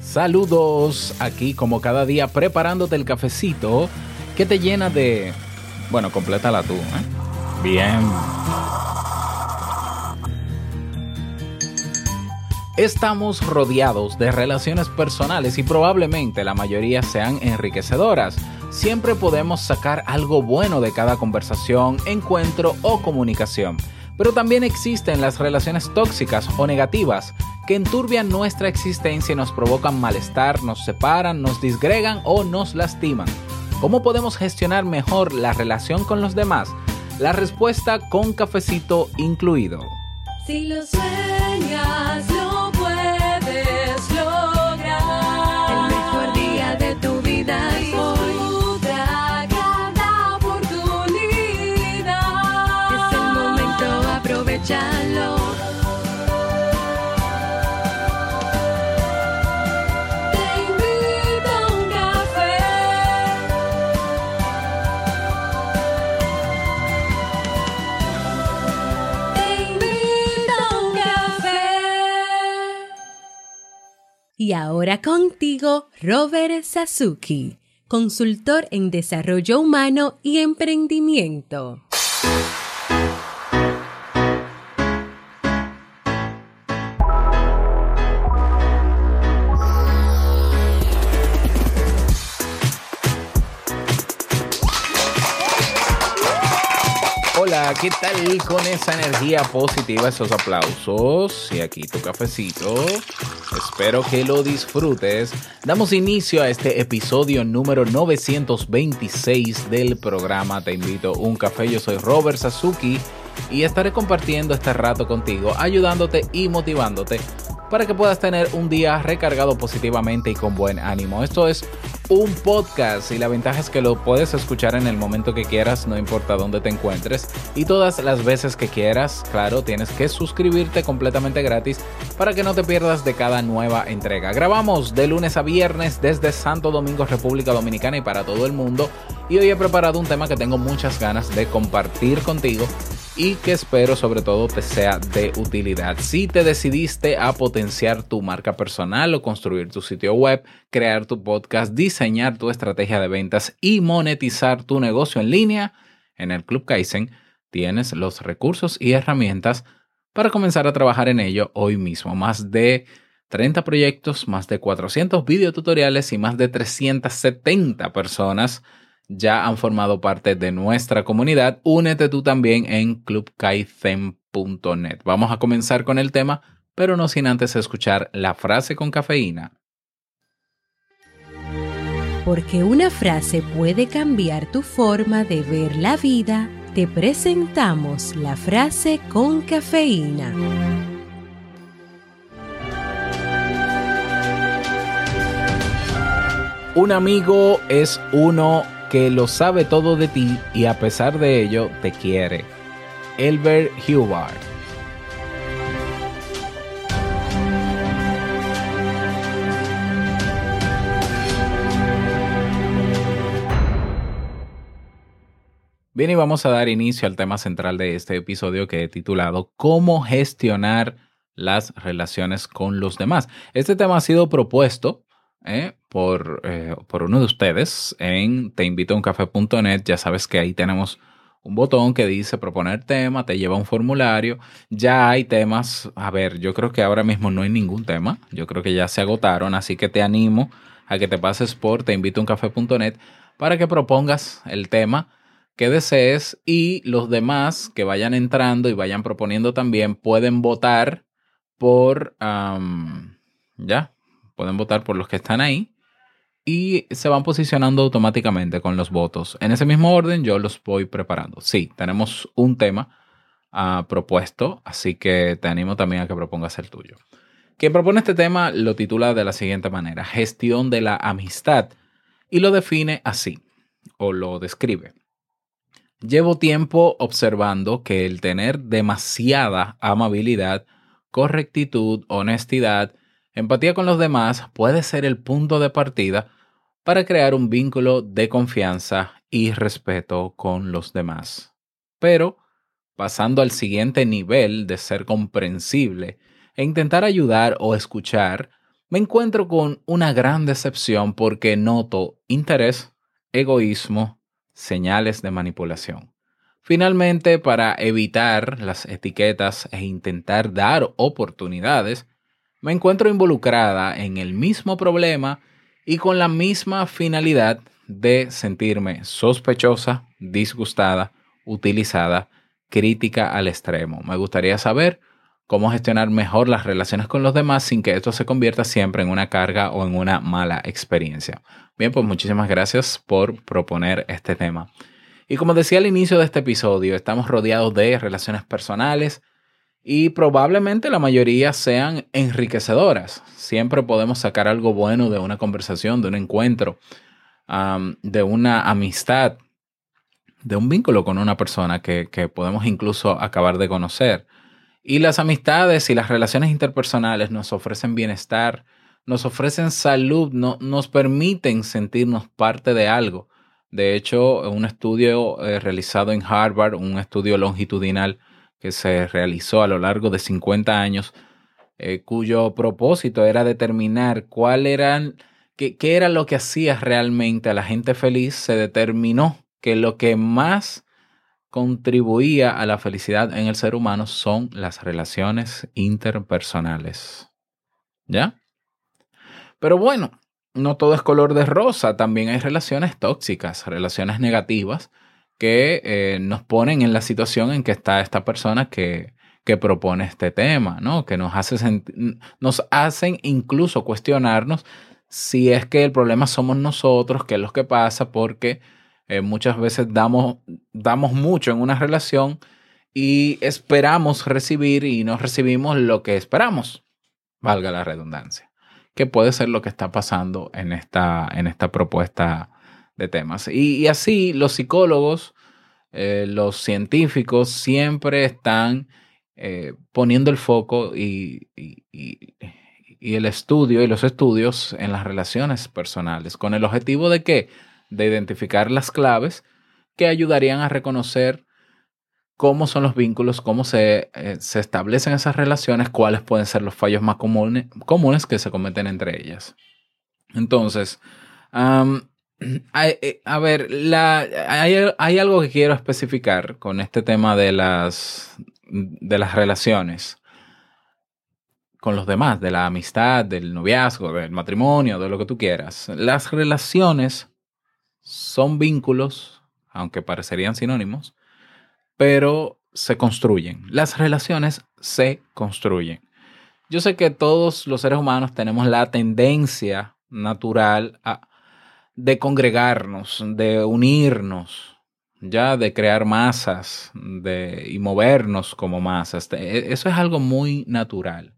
Saludos aquí como cada día preparándote el cafecito que te llena de... Bueno, complétala tú. ¿eh? Bien. Estamos rodeados de relaciones personales y probablemente la mayoría sean enriquecedoras. Siempre podemos sacar algo bueno de cada conversación, encuentro o comunicación. Pero también existen las relaciones tóxicas o negativas que enturbian nuestra existencia y nos provocan malestar, nos separan, nos disgregan o nos lastiman. ¿Cómo podemos gestionar mejor la relación con los demás? La respuesta con cafecito incluido. Si lo sueñas, lo puedes lograr. El mejor día de tu vida es hoy. Cada oportunidad. Es el momento, aprovechalo. Y ahora contigo, Robert Sasuki, consultor en desarrollo humano y emprendimiento. Hola, ¿qué tal con esa energía positiva, esos aplausos y aquí tu cafecito? Espero que lo disfrutes. Damos inicio a este episodio número 926 del programa Te invito a un café. Yo soy Robert Sasuki y estaré compartiendo este rato contigo, ayudándote y motivándote para que puedas tener un día recargado positivamente y con buen ánimo. Esto es un podcast y la ventaja es que lo puedes escuchar en el momento que quieras, no importa dónde te encuentres y todas las veces que quieras. Claro, tienes que suscribirte completamente gratis para que no te pierdas de cada nueva entrega. Grabamos de lunes a viernes desde Santo Domingo, República Dominicana y para todo el mundo. Y hoy he preparado un tema que tengo muchas ganas de compartir contigo y que espero sobre todo te sea de utilidad. Si te decidiste a potenciar tu marca personal o construir tu sitio web, crear tu podcast, diseñar tu estrategia de ventas y monetizar tu negocio en línea, en el Club Kaizen tienes los recursos y herramientas para comenzar a trabajar en ello hoy mismo. Más de 30 proyectos, más de 400 videotutoriales y más de 370 personas ya han formado parte de nuestra comunidad. Únete tú también en clubkaizen.net. Vamos a comenzar con el tema, pero no sin antes escuchar la frase con cafeína. Porque una frase puede cambiar tu forma de ver la vida, te presentamos la frase con cafeína. Un amigo es uno que lo sabe todo de ti y a pesar de ello te quiere. Elbert Hubbard. Bien, y vamos a dar inicio al tema central de este episodio que he titulado ¿Cómo gestionar las relaciones con los demás? Este tema ha sido propuesto eh, por, eh, por uno de ustedes en teinvitouncafe.net. Ya sabes que ahí tenemos un botón que dice proponer tema, te lleva a un formulario. Ya hay temas. A ver, yo creo que ahora mismo no hay ningún tema. Yo creo que ya se agotaron, así que te animo a que te pases por teinvitouncafe.net para que propongas el tema que desees y los demás que vayan entrando y vayan proponiendo también pueden votar por, ya, pueden votar por los que están ahí y se van posicionando automáticamente con los votos. En ese mismo orden yo los voy preparando. Sí, tenemos un tema uh, propuesto, así que te animo también a que propongas el tuyo. Quien propone este tema lo titula de la siguiente manera, gestión de la amistad, y lo define así, o lo describe. Llevo tiempo observando que el tener demasiada amabilidad, correctitud, honestidad, empatía con los demás puede ser el punto de partida para crear un vínculo de confianza y respeto con los demás. Pero, pasando al siguiente nivel de ser comprensible e intentar ayudar o escuchar, me encuentro con una gran decepción porque noto interés, egoísmo, señales de manipulación. Finalmente, para evitar las etiquetas e intentar dar oportunidades, me encuentro involucrada en el mismo problema y con la misma finalidad de sentirme sospechosa, disgustada, utilizada, crítica al extremo. Me gustaría saber cómo gestionar mejor las relaciones con los demás sin que esto se convierta siempre en una carga o en una mala experiencia. Bien, pues muchísimas gracias por proponer este tema. Y como decía al inicio de este episodio, estamos rodeados de relaciones personales y probablemente la mayoría sean enriquecedoras. Siempre podemos sacar algo bueno de una conversación, de un encuentro, de una amistad, de un vínculo con una persona que, que podemos incluso acabar de conocer. Y las amistades y las relaciones interpersonales nos ofrecen bienestar, nos ofrecen salud, no, nos permiten sentirnos parte de algo. De hecho, un estudio eh, realizado en Harvard, un estudio longitudinal que se realizó a lo largo de 50 años, eh, cuyo propósito era determinar cuál eran, qué, qué era lo que hacía realmente a la gente feliz, se determinó que lo que más contribuía a la felicidad en el ser humano son las relaciones interpersonales. ¿Ya? Pero bueno, no todo es color de rosa, también hay relaciones tóxicas, relaciones negativas que eh, nos ponen en la situación en que está esta persona que, que propone este tema, ¿no? Que nos, hace nos hacen incluso cuestionarnos si es que el problema somos nosotros, qué es lo que pasa, porque eh, muchas veces damos, damos mucho en una relación y esperamos recibir y no recibimos lo que esperamos, valga la redundancia, que puede ser lo que está pasando en esta, en esta propuesta de temas. Y, así los psicólogos, eh, los científicos siempre están eh, poniendo el foco y, y, el estudio y los estudios en las relaciones personales, con el objetivo de que de identificar las claves que ayudarían a reconocer cómo son los vínculos, cómo se, eh, se establecen esas relaciones, cuáles pueden ser los fallos más comunes, comunes que se cometen entre ellas. Entonces, eh, a ver, hay, hay, algo que quiero especificar con este tema de las, de las relaciones con los demás, de la amistad, del noviazgo, del matrimonio, de lo que tú quieras. Las relaciones son vínculos, aunque parecerían sinónimos, pero se construyen. Las relaciones se construyen. Yo sé que todos los seres humanos tenemos la tendencia natural a, de congregarnos, de unirnos, ya de crear masas de, y movernos como masas. E, eso es algo muy natural.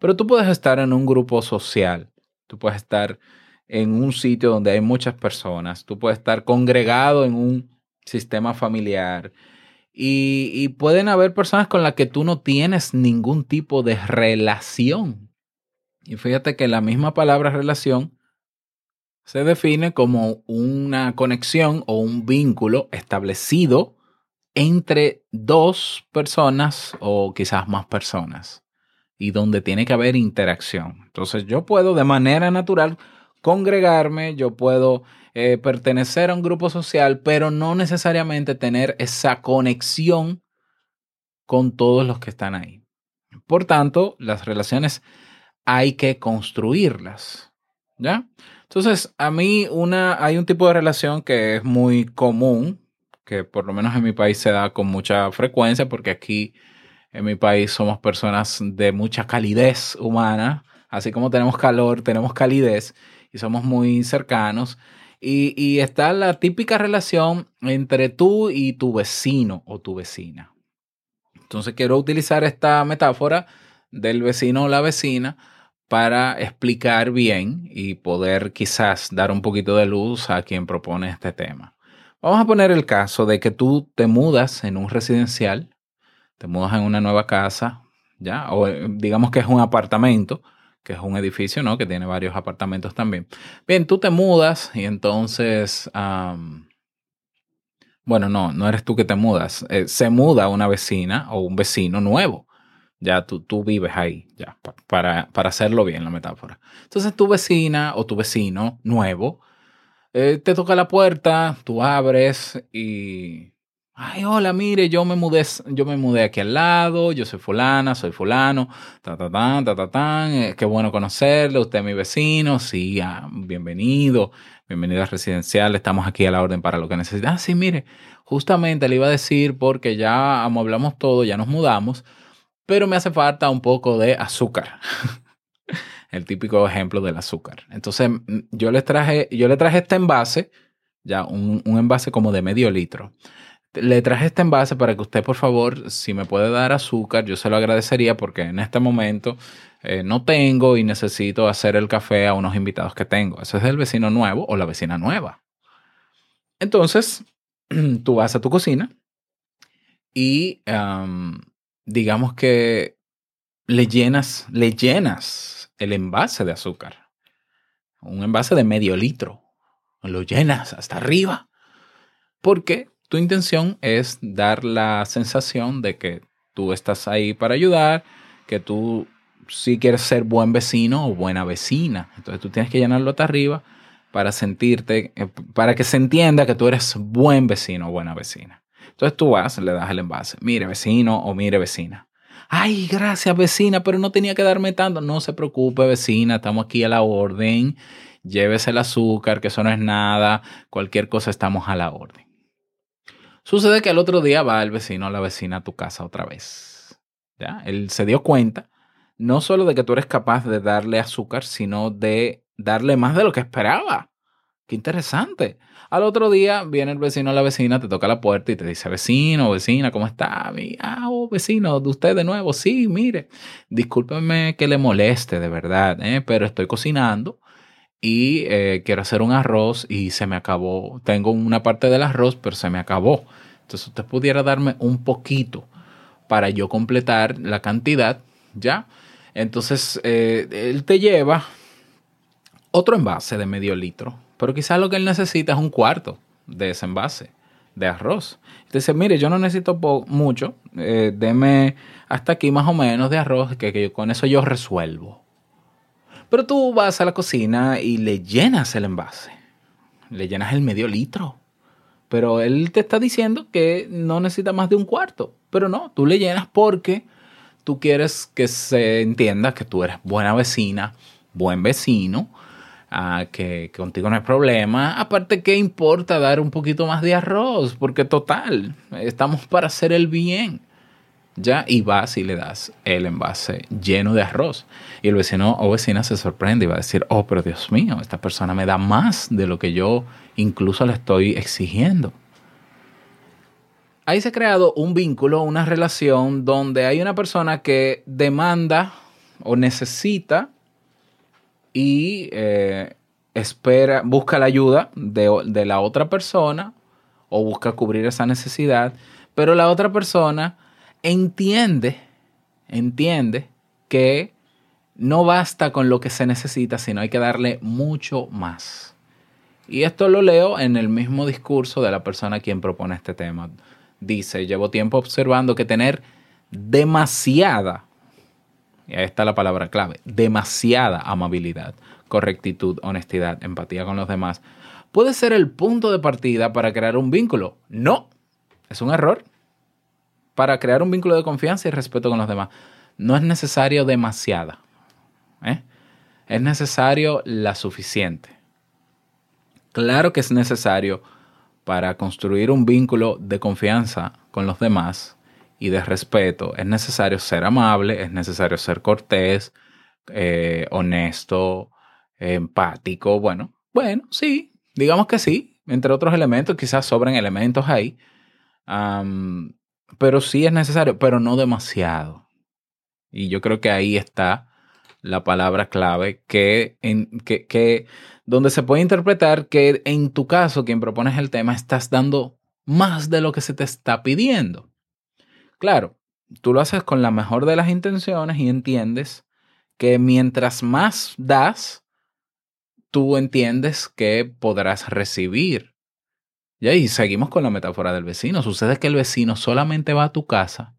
Pero tú puedes estar en un grupo social, tú puedes estar en un sitio donde hay muchas personas, tú puedes estar congregado en un sistema familiar y, y, pueden haber personas con las que tú no tienes ningún tipo de relación. Y fíjate que la misma palabra relación se define como una conexión o un vínculo establecido entre dos personas o quizás más personas y donde tiene que haber interacción. Entonces yo puedo de manera natural congregarme, yo puedo eh, pertenecer a un grupo social, pero no necesariamente tener esa conexión con todos los que están ahí. Por tanto, las relaciones hay que construirlas, ¿ya? Entonces, a mí una, hay un tipo de relación que es muy común, que por lo menos en mi país se da con mucha frecuencia, porque aquí en mi país somos personas de mucha calidez humana, así como tenemos calor, tenemos calidez y somos muy cercanos. Y, y, está la típica relación entre tú y tu vecino o tu vecina. Entonces quiero utilizar esta metáfora del vecino o la vecina para explicar bien y poder quizás dar un poquito de luz a quien propone este tema. Vamos a poner el caso de que tú te mudas en un residencial, te mudas en una nueva casa, ¿ya? O digamos que es un apartamento que es un edificio, ¿no? Que tiene varios apartamentos también. Bien, tú te mudas y entonces, bueno, no, no eres tú que te mudas, eh, se muda una vecina o un vecino nuevo. Ya tú, tú vives ahí, ya, pa- para, para hacerlo bien la metáfora. Entonces tu vecina o tu vecino nuevo eh, te toca la puerta, tú abres y... Ay, hola, mire, yo me mudé, yo me mudé aquí al lado, yo soy fulana, soy fulano, ta ta tan, ta ta tan, eh, qué bueno conocerle, usted es mi vecino, sí, ah, bienvenido, bienvenido a Residencial, estamos aquí a la orden para lo que necesita. Ah, sí, mire, justamente le iba a decir porque ya amueblamos todo, ya nos mudamos, pero me hace falta un poco de azúcar. El típico ejemplo del azúcar. Entonces, mm, yo les traje, yo le traje este envase, ya un, un envase como de medio litro. Le traje este envase para que usted, por favor, si me puede dar azúcar, yo se lo agradecería porque en este momento eh, no tengo y necesito hacer el café a unos invitados que tengo. Eso es del vecino nuevo o la vecina nueva. Entonces, tú vas a tu cocina y digamos que le llenas, le llenas el envase de azúcar. Un envase de medio litro. Lo llenas hasta arriba. Porque tu intención es dar la sensación de que tú estás ahí para ayudar, que tú sí quieres ser buen vecino o buena vecina. Entonces tú tienes que llenarlo hasta arriba para sentirte, eh, para que se entienda que tú eres buen vecino o buena vecina. Entonces tú vas, le das el envase. Mire, vecino o mire, vecina. Ay, gracias, vecina, pero no tenía que darme tanto. No se preocupe, vecina, estamos aquí a la orden. Llévese el azúcar, que eso no es nada. Cualquier cosa estamos a la orden. Sucede que al otro día va el vecino o la vecina a tu casa otra vez. ¿Ya? Él se dio cuenta no solo de que tú eres capaz de darle azúcar, sino de darle más de lo que esperaba. Qué interesante. Al otro día viene el vecino o la vecina, te toca la puerta y te dice, vecino vecina, ¿cómo está? Ah, oh, vecino, de usted de nuevo. Sí, mire, discúlpeme que le moleste de verdad, ¿eh? pero estoy cocinando y eh, quiero hacer un arroz y se me acabó. Tengo una parte del arroz, pero se me acabó. Entonces usted pudiera darme un poquito para yo completar la cantidad, ¿ya? Entonces eh, él te lleva otro envase de medio litro, pero quizás lo que él necesita es un cuarto de ese envase de arroz. Entonces, mire, yo no necesito mucho, eh, deme hasta aquí más o menos de arroz, que, que con eso yo resuelvo. Pero tú vas a la cocina y le llenas el envase, le llenas el medio litro. Pero él te está diciendo que no necesita más de un cuarto. Pero no, tú le llenas porque tú quieres que se entienda que tú eres buena vecina, buen vecino, que, que contigo no hay problema. Aparte, ¿qué importa dar un poquito más de arroz? Porque total, estamos para hacer el bien. Ya, y vas y le das el envase lleno de arroz. Y el vecino o vecina se sorprende y va a decir, oh, pero Dios mío, esta persona me da más de lo que yo incluso le estoy exigiendo. Ahí se ha creado un vínculo, una relación donde hay una persona que demanda o necesita y eh, espera, busca la ayuda de, de la otra persona o busca cubrir esa necesidad, pero la otra persona entiende, entiende que no basta con lo que se necesita, sino hay que darle mucho más. Y esto lo leo en el mismo discurso de la persona quien propone este tema. Dice, llevo tiempo observando que tener demasiada, y ahí está la palabra clave, demasiada amabilidad, correctitud, honestidad, empatía con los demás, puede ser el punto de partida para crear un vínculo. No, es un error. Para crear un vínculo de confianza y respeto con los demás, no es necesario demasiada. ¿eh? Es necesario la suficiente. Claro que es necesario para construir un vínculo de confianza con los demás y de respeto. Es necesario ser amable, es necesario ser cortés, eh, honesto, empático. Bueno, bueno, sí, digamos que sí. Entre otros elementos, quizás sobren elementos ahí. Pero sí es necesario, pero no demasiado. Y yo creo que ahí está la palabra clave que, en, que, que donde se puede interpretar que en tu caso, quien propones el tema, estás dando más de lo que se te está pidiendo. Claro, tú lo haces con la mejor de las intenciones y entiendes que mientras más das, tú entiendes que podrás recibir. Y ahí seguimos con la metáfora del vecino. Sucede que el vecino solamente va a tu casa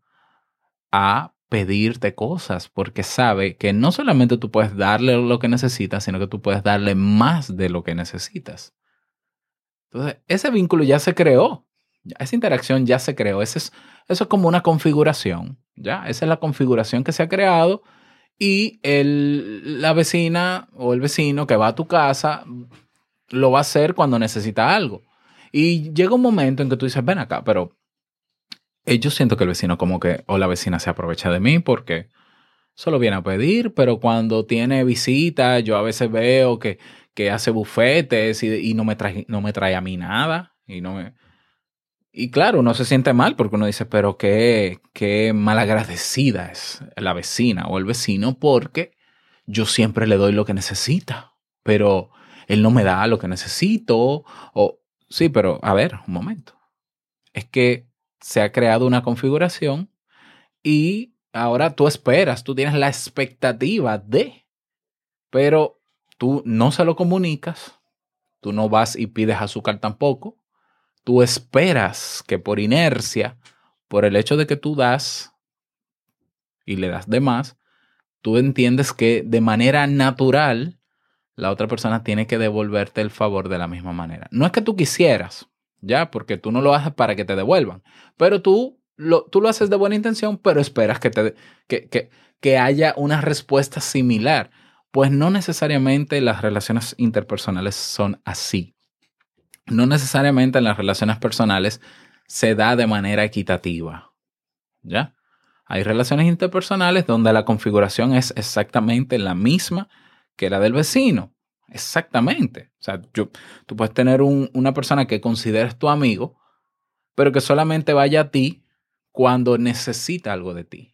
a pedirte cosas porque sabe que no solamente tú puedes darle lo que necesitas, sino que tú puedes darle más de lo que necesitas. Entonces, ese vínculo ya se creó, esa interacción ya se creó, ese es, eso es como una configuración, ¿ya? Esa es la configuración que se ha creado y el, la vecina o el vecino que va a tu casa lo va a hacer cuando necesita algo. Y llega un momento en que tú dices, ven acá, pero eh, yo siento que el vecino como que, o la vecina se aprovecha de mí porque solo viene a pedir, pero cuando tiene visita, yo a veces veo que, que hace bufetes y, y no, me trae, no me trae a mí nada. Y, no me... y claro, uno se siente mal porque uno dice, pero qué, qué malagradecida es la vecina o el vecino porque yo siempre le doy lo que necesita, pero él no me da lo que necesito. O, sí, pero a ver, un momento. Es que se ha creado una configuración y ahora tú esperas, tú tienes la expectativa de, pero tú no se lo comunicas, tú no vas y pides azúcar tampoco, tú esperas que por inercia, por el hecho de que tú das y le das de más, tú entiendes que de manera natural la otra persona tiene que devolverte el favor de la misma manera. No es que tú quisieras, ya, porque tú no lo haces para que te devuelvan, pero tú lo, tú lo haces de buena intención, pero esperas que, te, que, que, que haya una respuesta similar. Pues no necesariamente las relaciones interpersonales son así. No necesariamente en las relaciones personales se da de manera equitativa. ¿Ya? Hay relaciones interpersonales donde la configuración es exactamente la misma que la del vecino. Exactamente. O sea, tú puedes tener un- una persona que consideres tu amigo, pero que solamente vaya a ti cuando necesita algo de ti.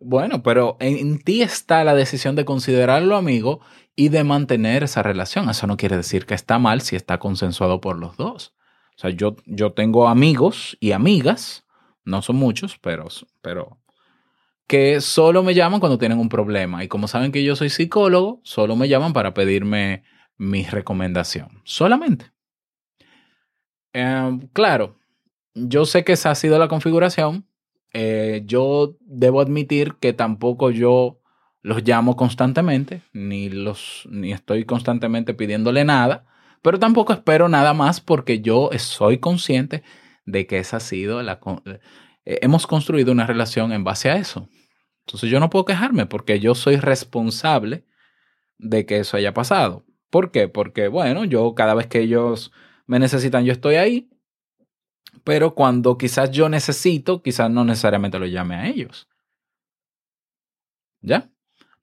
Bueno, pero en, ti está la decisión de considerarlo amigo y de mantener esa relación. Eso no quiere decir que está mal si está consensuado por los dos. O sea, yo, yo tengo amigos y amigas, no son muchos, pero, pero que solo me llaman cuando tienen un problema. Y como saben que yo soy psicólogo, solo me llaman para pedirme mi recomendación. Solamente. Em, claro, yo sé que esa ha sido la configuración. Eh, yo debo admitir que tampoco yo los llamo constantemente, ni, los, ni estoy constantemente pidiéndole nada, pero tampoco espero nada más porque yo soy consciente de que esa ha sido la... eh, hemos construido una relación en base a eso. Entonces yo no puedo quejarme porque yo soy responsable de que eso haya pasado. ¿Por qué? Porque, bueno, yo cada vez que ellos me necesitan, yo estoy ahí. Pero cuando quizás yo necesito, quizás no necesariamente lo llame a ellos. ¿Ya?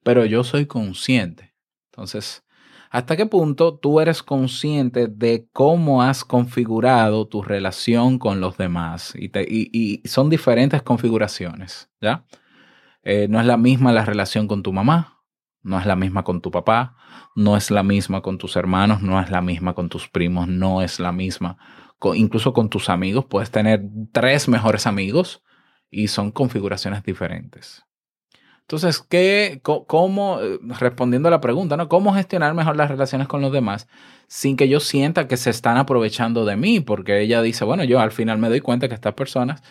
Pero yo soy consciente. Entonces, ¿hasta qué punto tú eres consciente de cómo has configurado tu relación con los demás? Y, son diferentes configuraciones, ¿ya? Eh, no es la misma la relación con tu mamá, no es la misma con tu papá, no es la misma con tus hermanos, no es la misma con tus primos, no es la misma, incluso con tus amigos. Puedes tener tres mejores amigos y son configuraciones diferentes. Entonces, ¿qué, ¿cómo, eh, respondiendo a la pregunta, ¿no? ¿cómo gestionar mejor las relaciones con los demás sin que yo sienta que se están aprovechando de mí? Porque ella dice, bueno, yo al final me doy cuenta que estas personas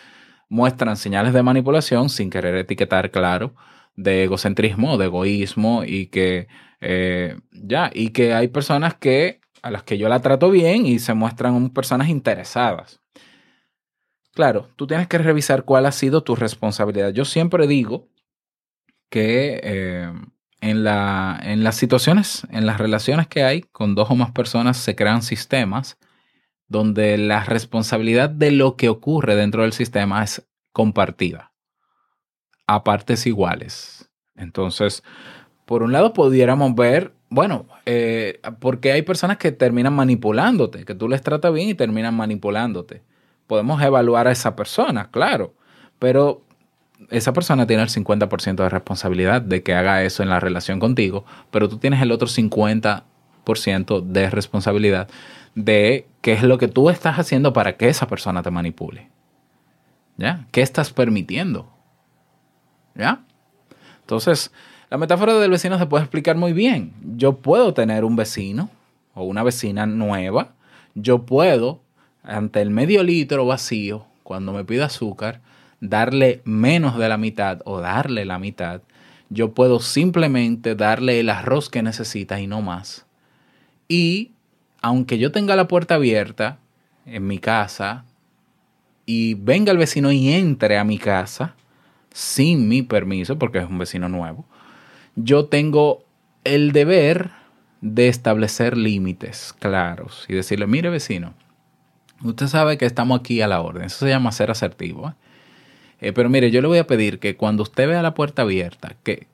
muestran señales de manipulación sin querer etiquetar, claro, de egocentrismo de egoísmo y que eh, ya, y que hay personas que a las que yo la trato bien y se muestran personas interesadas. Claro, tú tienes que revisar cuál ha sido tu responsabilidad. Yo siempre digo que eh, en, la, en las situaciones, en las relaciones que hay con dos o más personas, se crean sistemas donde la responsabilidad de lo que ocurre dentro del sistema es compartida a partes iguales. Entonces, por un lado, pudiéramos ver, bueno, eh, porque hay personas que terminan manipulándote, que tú les tratas bien y terminan manipulándote. Podemos evaluar a esa persona, claro, pero esa persona tiene el 50% de responsabilidad de que haga eso en la relación contigo, pero tú tienes el otro 50% de responsabilidad de qué es lo que tú estás haciendo para que esa persona te manipule. ¿Ya? ¿Qué estás permitiendo? ¿Ya? Entonces, la metáfora del vecino se puede explicar muy bien. Yo puedo tener un vecino o una vecina nueva. Yo puedo, ante el medio litro vacío, cuando me pida azúcar, darle menos de la mitad o darle la mitad, yo puedo simplemente darle el arroz que necesita y no más. Y aunque yo tenga la puerta abierta en mi casa y venga el vecino y entre a mi casa sin mi permiso, porque es un vecino nuevo, yo tengo el deber de establecer límites claros y decirle, mire vecino, usted sabe que estamos aquí a la orden, eso se llama ser asertivo. ¿eh? Eh, pero mire, yo le voy a pedir que cuando usted vea la puerta abierta, que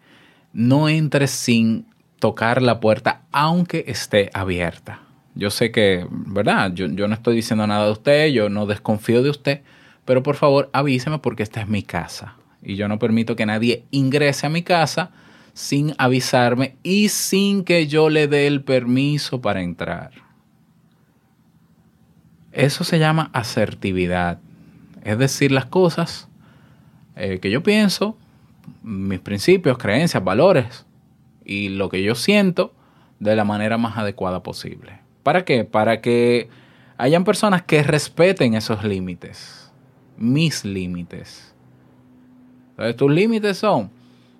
no entre sin tocar la puerta, aunque esté abierta. Yo sé que, ¿verdad? Yo, yo no estoy diciendo nada de usted, yo no desconfío de usted, pero por favor avíseme porque esta es mi casa y yo no permito que nadie ingrese a mi casa sin avisarme y sin que yo le dé el permiso para entrar. Eso se llama asertividad. Es decir, las cosas eh, que yo pienso, mis principios, creencias, valores y lo que yo siento de la manera más adecuada posible. ¿Para qué? Para que hayan personas que respeten esos límites, mis límites. Entonces, tus límites son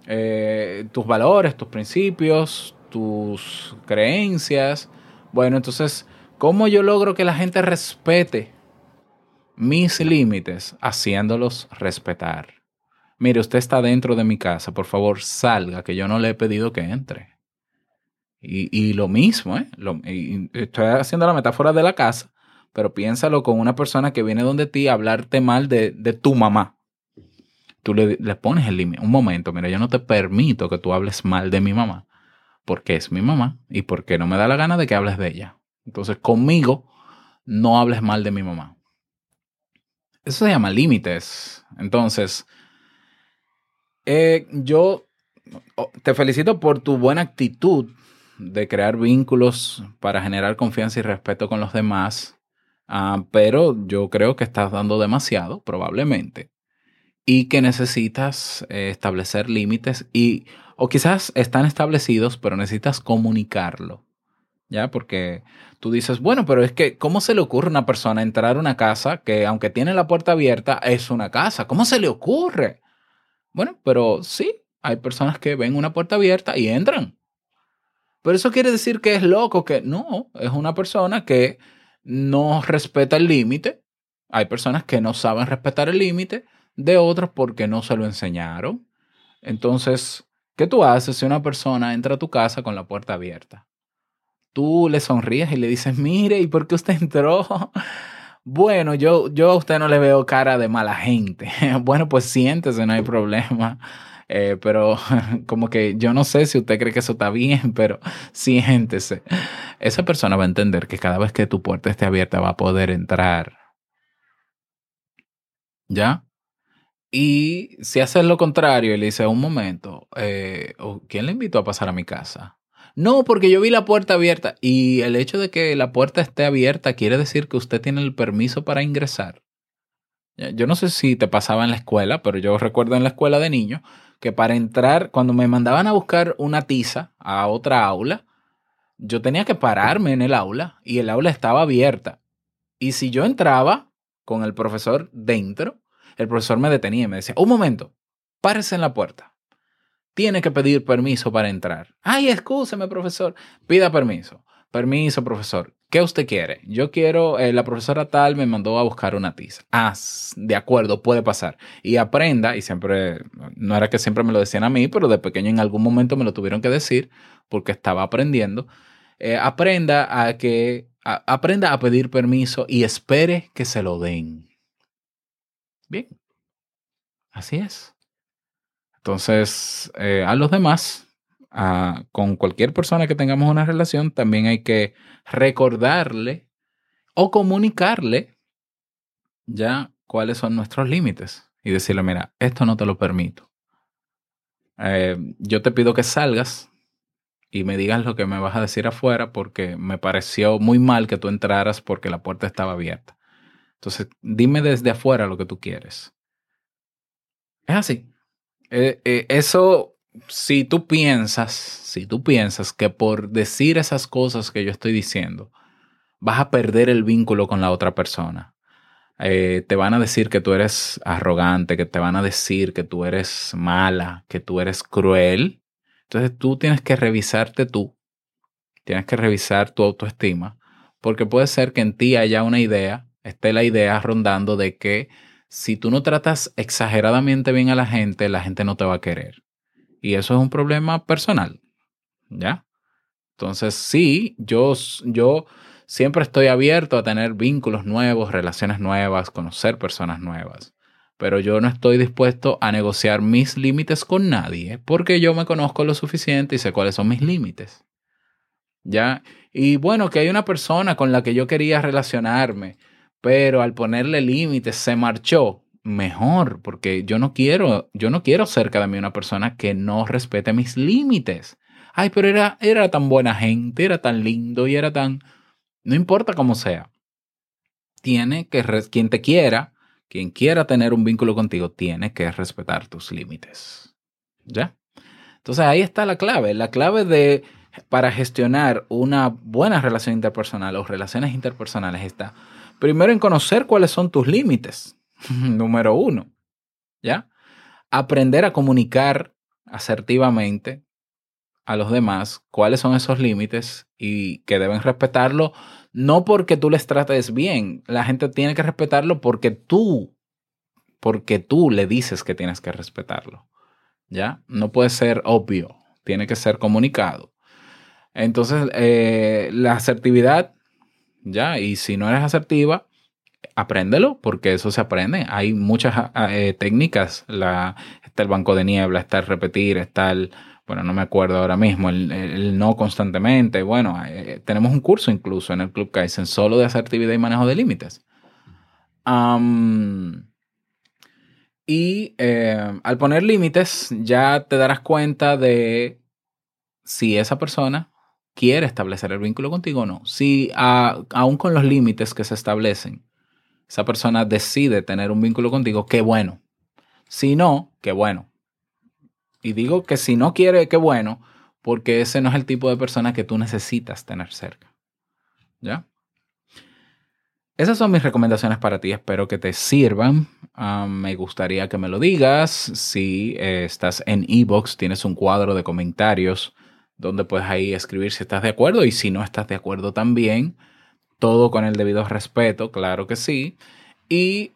eh, tus valores, tus principios, tus creencias. Bueno, entonces, ¿cómo yo logro que la gente respete mis límites? Haciéndolos respetar. Mire, usted está dentro de mi casa, por favor salga, que yo no le he pedido que entre. Y, y lo mismo, ¿eh? Estoy haciendo la metáfora de la casa, pero piénsalo con una persona que viene donde ti a hablarte mal de, de tu mamá. Tú le, pones el límite. Un momento, mira, yo no te permito que tú hables mal de mi mamá, porque es mi mamá y porque no me da la gana de que hables de ella. Entonces, conmigo, no hables mal de mi mamá. Eso se llama límites. Entonces, eh, yo oh, te felicito por tu buena actitud de crear vínculos para generar confianza y respeto con los demás, ah, pero yo creo que estás dando demasiado, probablemente, y que necesitas eh, establecer límites y o quizás están establecidos, pero necesitas comunicarlo. ¿Ya? Porque tú dices, bueno, pero es que, ¿cómo se le ocurre a una persona entrar a una casa que, aunque tiene la puerta abierta, es una casa? ¿Cómo se le ocurre? Bueno, pero sí, hay personas que ven una puerta abierta y entran. Pero eso quiere decir que es loco, que no, es una persona que no respeta el límite. Hay personas que no saben respetar el límite de otros porque no se lo enseñaron. Entonces, ¿qué tú haces si una persona entra a tu casa con la puerta abierta? Tú le sonríes y le dices, mire, ¿y por qué usted entró? Bueno, yo, yo a usted no le veo cara de mala gente. Bueno, pues siéntese, no hay problema. Eh, pero como que yo no sé si usted cree que eso está bien, pero siéntese. Esa persona va a entender que cada vez que tu puerta esté abierta va a poder entrar. ¿Ya? Y si haces lo contrario y le dices, un momento, eh, ¿quién le invitó a pasar a mi casa? No, porque yo vi la puerta abierta y el hecho de que la puerta esté abierta quiere decir que usted tiene el permiso para ingresar. Yo no sé si te pasaba en la escuela, pero yo recuerdo en la escuela de niño que para entrar, cuando me mandaban a buscar una tiza a otra aula, yo tenía que pararme en el aula y el aula estaba abierta. Y si yo entraba con el profesor dentro, el profesor me detenía y me decía, un momento, párese en la puerta. Tiene que pedir permiso para entrar. Ay, excúseme, profesor. Pida permiso. Permiso, profesor. ¿Qué usted quiere? Yo quiero, eh, la profesora tal me mandó a buscar una tiza. Ah, de acuerdo, puede pasar. Y aprenda, y siempre, no era que siempre me lo decían a mí, pero de pequeño en algún momento me lo tuvieron que decir porque estaba aprendiendo. Eh, aprenda a que, aprenda a pedir permiso y espere que se lo den. Bien. Así es. Entonces, eh, a los demás, a- con cualquier persona que tengamos una relación, también hay que recordarle o comunicarle ya cuáles son nuestros límites y decirle, mira, esto no te lo permito. Eh, yo te pido que salgas y me digas lo que me vas a decir afuera porque me pareció muy mal que tú entraras porque la puerta estaba abierta. Entonces, dime desde afuera lo que tú quieres. Es así. Eh, eh, eso, si tú piensas, si tú piensas que por decir esas cosas que yo estoy diciendo, vas a perder el vínculo con la otra persona, eh, te van a decir que tú eres arrogante, que te van a decir que tú eres mala, que tú eres cruel. Entonces tú tienes que revisarte tú, tienes que revisar tu autoestima, porque puede ser que en ti haya una idea, esté la idea rondando de que si tú no tratas exageradamente bien a la gente, la gente no te va a querer. Y eso es un problema personal, ¿ya? Entonces, sí, yo, yo siempre estoy abierto a tener vínculos nuevos, relaciones nuevas, conocer personas nuevas. Pero yo no estoy dispuesto a negociar mis límites con nadie porque yo me conozco lo suficiente y sé cuáles son mis límites. ¿Ya? Y bueno, que hay una persona con la que yo quería relacionarme, pero al ponerle límites se marchó. Mejor, porque yo no quiero, yo no quiero cerca de mí una persona que no respete mis límites. Ay, pero era, era tan buena gente, era tan lindo y era tan... No importa cómo sea. Tiene que, quien te quiera, quien quiera tener un vínculo contigo, tiene que respetar tus límites. ¿Ya? Entonces ahí está la clave. La clave de para gestionar una buena relación interpersonal o relaciones interpersonales está primero en conocer cuáles son tus límites. Número uno. ¿Ya? Aprender a comunicar asertivamente a los demás cuáles son esos límites y que deben respetarlo, no porque tú les trates bien, la gente tiene que respetarlo porque tú, porque tú le dices que tienes que respetarlo. ¿Ya? No puede ser obvio, tiene que ser comunicado. Entonces, eh, la asertividad, ¿ya? Y si no eres asertiva, apréndelo, porque eso se aprende. Hay muchas eh, técnicas, está el banco de niebla, está el repetir, está el, bueno, no me acuerdo ahora mismo, el, no constantemente. Bueno, eh, tenemos un curso incluso en el Club Kaizen solo de asertividad y manejo de límites. Y eh, al poner límites, ya te darás cuenta de si esa persona quiere establecer el vínculo contigo o no. Si a, aún con los límites que se establecen, esa persona decide tener un vínculo contigo, qué bueno. Si no, qué bueno. Y digo que si no quiere, qué bueno, porque ese no es el tipo de persona que tú necesitas tener cerca. ¿Ya? Esas son mis recomendaciones para ti. Espero que te sirvan. Um, me gustaría que me lo digas. Si eh, estás en Ebox, tienes un cuadro de comentarios donde puedes ahí escribir si estás de acuerdo y si no estás de acuerdo también. Todo con el debido respeto, claro que sí. Y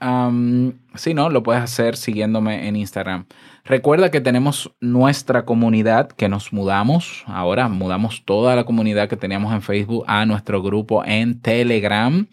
si no, lo puedes hacer siguiéndome en Instagram. Recuerda que tenemos nuestra comunidad, que nos mudamos. Ahora mudamos toda la comunidad que teníamos en Facebook a nuestro grupo en Telegram.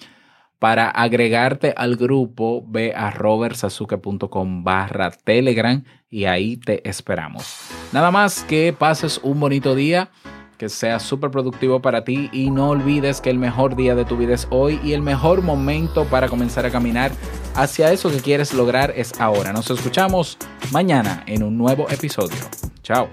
Para agregarte al grupo, ve a robertsazuke.com barra Telegram y ahí te esperamos. Nada más que pases un bonito día, que sea súper productivo para ti y no olvides que el mejor día de tu vida es hoy y el mejor momento para comenzar a caminar hacia eso que quieres lograr es ahora. Nos escuchamos mañana en un nuevo episodio. Chao.